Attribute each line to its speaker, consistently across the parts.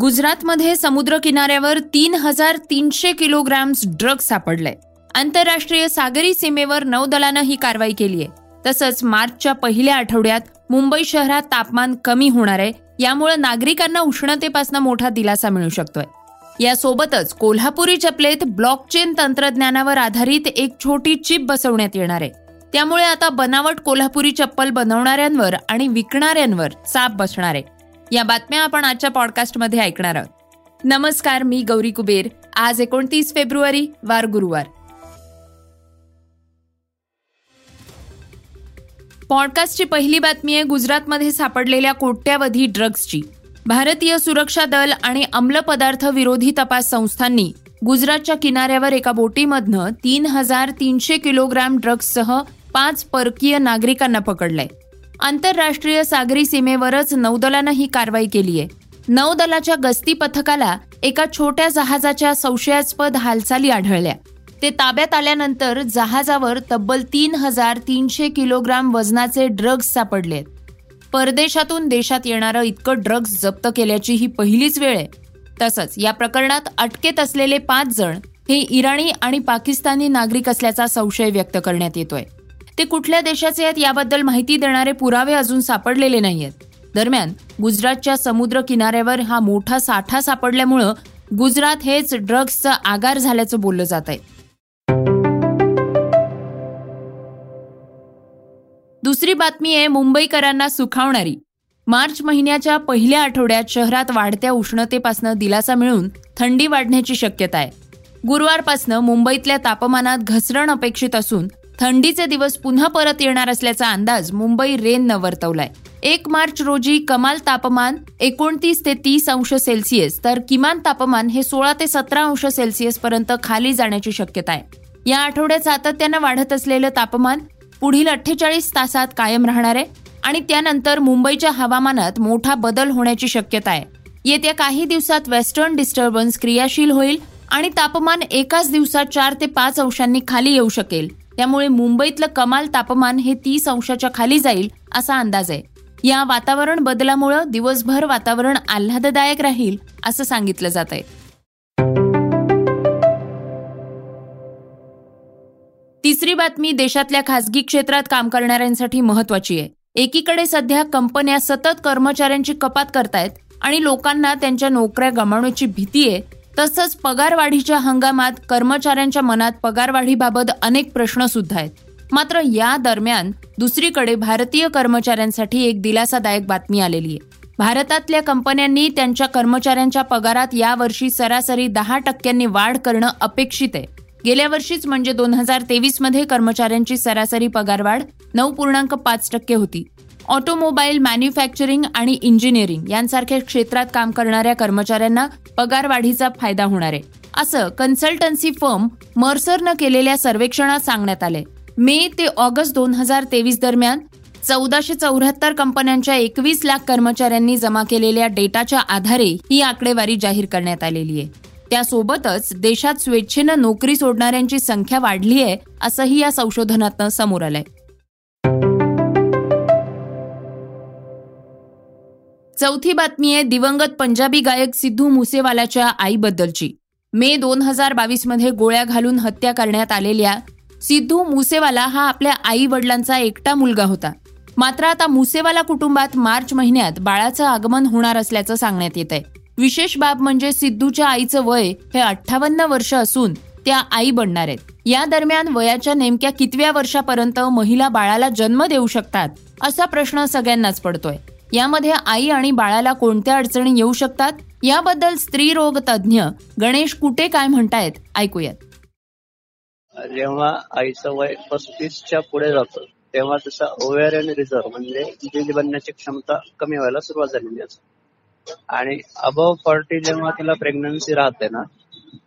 Speaker 1: गुजरातमध्ये समुद्र किनाऱ्यावर तीन हजार तीनशे किलोग्राम्स ड्रग सापडले आंतरराष्ट्रीय सागरी सीमेवर नौदलानं ही कारवाई केली आहे. तसंच मार्चच्या पहिल्या आठवड्यात मुंबई शहरात तापमान कमी होणार आहे. यामुळे नागरिकांना उष्णतेपासून मोठा दिलासा मिळू शकतोय. यासोबतच कोल्हापुरी चपलेत ब्लॉकचेन तंत्रज्ञानावर आधारित एक छोटी चिप बसवण्यात येणार आहे. त्यामुळे आता बनावट कोल्हापुरी चप्पल बनवणाऱ्यांवर आणि विकणाऱ्यांवर चाप बसणार आहे. या बातम्या आपण आजच्या पॉडकास्टमध्ये ऐकणार आहोत. नमस्कार मी गौरी कुबेर. आज एकोणतीस फेब्रुवारी वार गुरुवार. पॉडकास्टची पहिली बातमी आहे गुजरातमध्ये सापडलेल्या कोट्यावधी ड्रग्जची भारतीय सुरक्षा दल आणि अंमल पदार्थ विरोधी तपास संस्थांनी गुजरातच्या किनाऱ्यावर एका बोटीमधनं तीन हजार तीनशे किलोग्राम ड्रग्जसह पाच परकीय नागरिकांना पकडलंय. आंतरराष्ट्रीय सागरी सीमेवरच नौदलानं ही कारवाई केली आहे नौदलाच्या गस्ती पथकाला एका छोट्या जहाजाच्या संशयास्पद हालचाली आढळल्या. ते ताब्यात आल्यानंतर जहाजावर तब्बल तीन हजार तीनशे किलोग्राम वजनाचे ड्रग्ज सापडले परदेशातून देशात येणारं इतकं ड्रग्ज जप्त केल्याची ही पहिलीच वेळ आहे. तसंच या प्रकरणात अटकेत असलेले पाच जण हे इराणी आणि पाकिस्तानी नागरिक असल्याचा संशय व्यक्त करण्यात येतोय. ते कुठल्या देशाचे आहेत याबद्दल माहिती देणारे पुरावे अजून सापडलेले नाहीयेत. दरम्यान गुजरातच्या समुद्र किनाऱ्यावर हा मोठा साठा सापडल्यामुळं गुजरात हेच ड्रग्जचं आगार झाल्याचं बोललं जात आहे. दुसरी बातमी आहे मुंबईकरांना सुखावणारी. मार्च महिन्याच्या पहिल्या आठवड्यात शहरात वाढत्या उष्णतेपासून दिलासा मिळून थंडी वाढण्याची शक्यता आहे. गुरुवारपासनं मुंबईतल्या तापमानात घसरण अपेक्षित असून थंडीचे दिवस पुन्हा परत येणार असल्याचा अंदाज मुंबई रेननं वर्तवलाय. एक मार्च रोजी कमाल तापमान एकोणतीस ते तीस अंश सेल्सिअस तर किमान तापमान हे सोळा ते सतरा अंश सेल्सिअस पर्यंत खाली जाण्याची शक्यता आहे. या आठवड्यात सातत्यानं वाढत असलेलं तापमान पुढील अठ्ठेचाळीस तासात कायम राहणार आहे आणि त्यानंतर मुंबईच्या हवामानात मोठा बदल होण्याची शक्यता आहे. येत्या काही दिवसात वेस्टर्न डिस्टर्बन्स क्रियाशील होईल आणि तापमान एकाच दिवसात चार ते पाच अंशांनी खाली येऊ शकेल. त्यामुळे मुंबईतलं कमाल तापमान हे तीस अंशाच्या खाली जाईल असा अंदाज आहे. या वातावरण बदलामुळे दिवसभर वातावरण आल्हाददायक राहील असं सांगितलं जात आहे. तिसरी बातमी देशातल्या खासगी क्षेत्रात काम करणाऱ्यांसाठी महत्वाची आहे. एकीकडे सध्या कंपन्या सतत कर्मचाऱ्यांची कपात करतायत आणि लोकांना त्यांच्या नोकऱ्या गमावण्याची भीती आहे तसंच पगारवाढीच्या हंगामात कर्मचाऱ्यांच्या मनात पगारवाढीबाबत अनेक प्रश्न सुद्धा आहेत. मात्र या दरम्यान दुसरीकडे भारतीय कर्मचाऱ्यांसाठी एक दिलासादायक बातमी आलेली आहे. भारतातल्या कंपन्यांनी त्यांच्या कर्मचाऱ्यांच्या पगारात यावर्षी सरासरी दहा टक्क्यांनी वाढ करणं अपेक्षित आहे. गेल्या वर्षीच म्हणजे दोन हजार तेवीसमध्ये कर्मचाऱ्यांची सरासरी पगारवाढ नऊ पूर्णांक पाच टक्के होती. ऑटोमोबाईल मॅन्युफॅक्चरिंग आणि इंजिनिअरिंग यांसारख्या क्षेत्रात काम करणाऱ्या कर्मचाऱ्यांना पगारवाढीचा फायदा होणार आहे. असं कन्सल्टन्सी फर्म मर्सरनं केलेल्या सर्वेक्षणात सांगण्यात आले मे ते ऑगस्ट दोन हजार तेवीस दरम्यान चौदाशे चौऱ्याहत्तर कंपन्यांच्या एकवीस लाख कर्मचाऱ्यांनी जमा केलेल्या डेटाच्या आधारे ही आकडेवारी जाहीर करण्यात आलेली आहे. त्यासोबतच देशात स्वेच्छेनं नोकरी सोडणाऱ्यांची संख्या वाढली आहे असंही या संशोधनातनं समोर आलंय. चौथी बातमी आहे दिवंगत पंजाबी गायक सिद्धू मुसेवालाच्या आईबद्दलची. मे दोन हजार बावीसमध्ये गोळ्या घालून हत्या करण्यात आलेल्या सिद्धू मुसेवाला हा आपल्या आई वडिलांचा एकटा मुलगा होता. मात्र आता मुसेवाला कुटुंबात मार्च महिन्यात बाळाचं आगमन होणार असल्याचं सांगण्यात येत आहे विशेष बाब म्हणजे सिद्धूच्या आईचं वय हे अठ्ठावन्न वर्ष असून त्या आई बनणार आहेत. या दरम्यान वयाच्या नेमक्या कितव्या वर्षापर्यंत महिला बाळाला जन्म देऊ शकतात असा प्रश्न सगळ्यांनाच पडतोय. यामध्ये आई आणि बाळाला कोणत्या अडचणी येऊ शकतात? याबद्दल स्त्री रोग तज्ज्ञ गणेश कुटे काय म्हणतायत? ऐकूयात.
Speaker 2: जेव्हा आईचं वय पस्तीसच्या पुढे जातं तेव्हा तसा ओव्हॅरियन रिझर्व म्हणजे बीज बनण्याची क्षमता कमी व्हायला सुरुवात झालेली असते. आणि अबव फॉर्टी जेव्हा तिला प्रेग्नन्सी राहते ना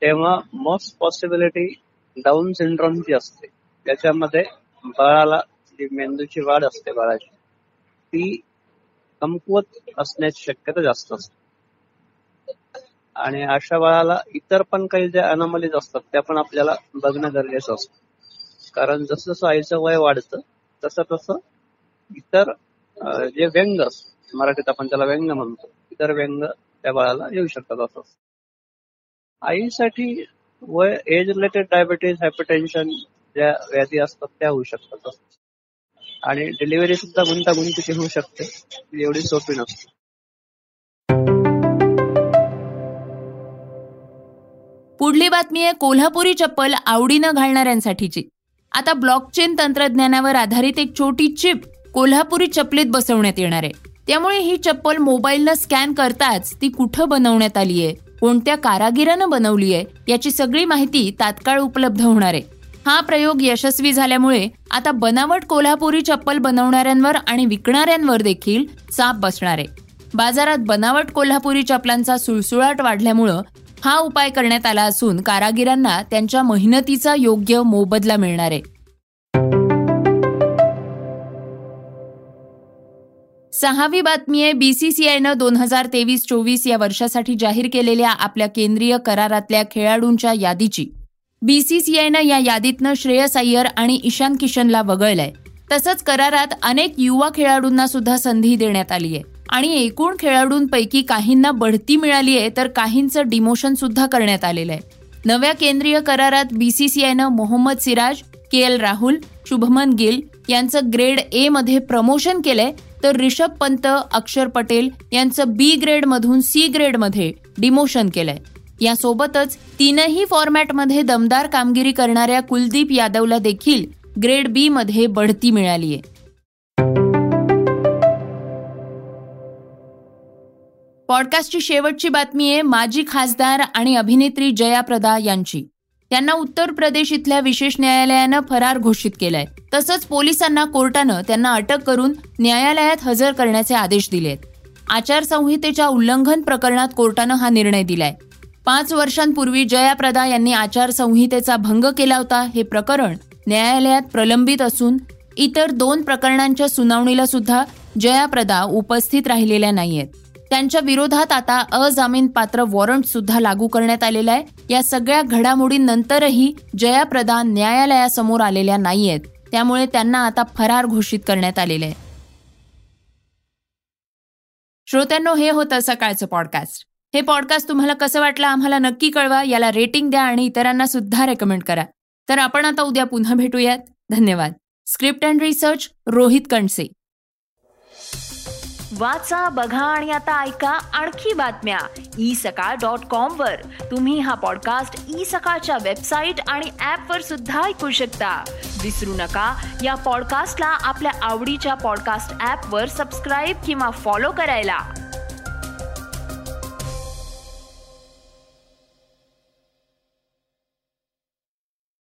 Speaker 2: तेव्हा मोस्ट पॉसिबिलिटी डाऊन सिंड्रोमची असते. त्याच्यामध्ये बाळाला जी मेंदूची वाढ असते बाळाची ती कमकुवत असण्याची शक्यता जास्त असते. आणि अशा बाळाला इतर पण काही ज्या अनामलीज असतात त्या पण आपल्याला बघणं गरजेचं असतं. कारण जसं जसं आईचं वय वाढतं तसं तसं इतर जे व्यंग असतात मराठीत आपण त्याला व्यंग म्हणतो इतर व्यंग त्या बाळाला येऊ शकतात असं आईसाठी वय एज रिलेटेड डायबिटीज हायपरटेन्शन ज्या व्याधी असतात त्या होऊ शकतात आणि डिलिव्हरी सुद्धा गुंतागुंतीची होऊ शकते. एवढी सोपी नसते.
Speaker 1: पुढली बातमी आहे कोल्हापुरी चप्पल आवडीनं घालणाऱ्यांसाठीची. आता ब्लॉकचेन तंत्रज्ञानावर आधारित एक छोटी चिप कोल्हापुरी चपलीत बसवण्यात येणार आहे. त्यामुळे ही चप्पल मोबाईलनं स्कॅन करताच ती कुठं बनवण्यात आली आहे कोणत्या कारागिरानं बनवली आहे याची सगळी माहिती तात्काळ उपलब्ध होणार आहे. हा प्रयोग यशस्वी झाल्यामुळे आता बनावट कोल्हापुरी चप्पल बनवणाऱ्यांवर आणि विकणाऱ्यांवर देखील चाप बसणार आहे. बाजारात बनावट कोल्हापुरी चपलांचा सुळसुळाट वाढल्यामुळं हा उपाय करण्यात आला असून कारागिरांना त्यांच्या मेहनतीचा योग्य मोबदला मिळणार आहे. सहावी बातमी आहे. बीसीसीआयनं दोन हजार तेवीस चोवीस या वर्षासाठी जाहीर केलेल्या आपल्या केंद्रीय करारातल्या खेळाडूंच्या यादीची. बीसीसीआयनं या यादीतनं श्रेयस अय्यर आणि ईशान किशनला वगळलंय. तसंच करारात अनेक युवा खेळाडूंना सुद्धा संधी देण्यात आली आहे. आणि एकूण खेळाडूंपैकी काहींना बढती मिळाली आहे तर काहींचं डिमोशन सुद्धा करण्यात आलेलं आहे. नव्या केंद्रीय करारात बीसीसीआयनं मोहम्मद सिराज के एल राहुल शुभमन गिल यांचं ग्रेड ए मध्ये प्रमोशन केलंय तर रिषभ पंत अक्षर पटेल यांचं बी ग्रेडमधून सी ग्रेडमध्ये डिमोशन केलंय. यासोबतच तीनही फॉर्मॅटमध्ये दमदार कामगिरी करणाऱ्या कुलदीप यादवला देखील ग्रेड बी मध्ये बढती मिळाली आहे पॉडकास्टची शेवटची बातमी आहे माजी खासदार आणि अभिनेत्री जयाप्रदा यांची. त्यांना उत्तर प्रदेश इथल्या विशेष न्यायालयानं फरार घोषित केलाय. तसंच पोलिसांना कोर्टानं त्यांना अटक करून न्यायालयात हजर करण्याचे आदेश दिलेत. आचारसंहितेच्या उल्लंघन प्रकरणात कोर्टानं हा निर्णय दिलाय. पाच वर्षांपूर्वी जयाप्रदा यांनी आचारसंहितेचा भंग केला होता हे प्रकरण न्यायालयात प्रलंबित असून इतर दोन प्रकरणांच्या सुनावणीला सुद्धा जयाप्रदा उपस्थित राहिलेल्या नाहीयेत. त्यांच्या विरोधात आता अजामीन पात्र वॉरंट सुद्धा लागू करण्यात आलेला आहे. या सगळ्या घडामोडींनंतरही जयाप्रदा न्यायालयासमोर आलेल्या नाहीयेत. त्यामुळे त्यांना आता फरार घोषित करण्यात आलेले आहे. श्रोत्यांनो हे होतं सकाळचं पॉडकास्ट हे पॉडकास्ट तुम्हाला कसं वाटलं आम्हाला नक्की कळवा याला रेटिंग द्या आणि इतरांना सुद्धा रेकमेंड करा. तर आपण आता उद्या पुन्हा भेटूयात. धन्यवाद. Script and research Rohit Kanse.
Speaker 3: वाचा बघा आणि आता ऐका आणखी बातम्या. ई सकाळ डॉट कॉम वर. तुम्ही हा पॉडकास्ट ई सकाळच्या वेबसाईट आणि ऍप वर सुद्धा ऐकू शकता. विसरू नका या पॉडकास्टला आपल्या आवडीच्या पॉडकास्ट ऍप वर सबस्क्राईब किंवा फॉलो करायला.